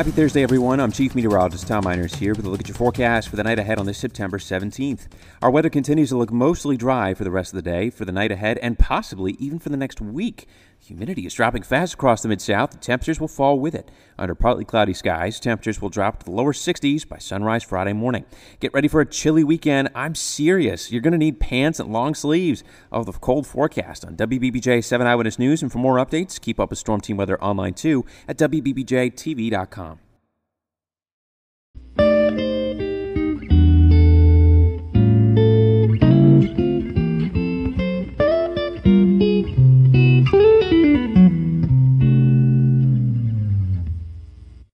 Happy Thursday, everyone. I'm Chief Meteorologist Tom Meiners here with a look at your forecast for the night ahead on this September 17th. Our weather continues to look mostly dry for the rest of the day, for the night ahead, and possibly even for the next week. Humidity is dropping fast across the Mid South. The temperatures will fall with it. Under partly cloudy skies, temperatures will drop to the lower 60s by sunrise Friday morning. Get ready for a chilly weekend. I'm serious. You're going to need pants and long sleeves of the cold forecast on WBBJ 7 Eyewitness News. And for more updates, keep up with Storm Team Weather online too at WBBJTV.com.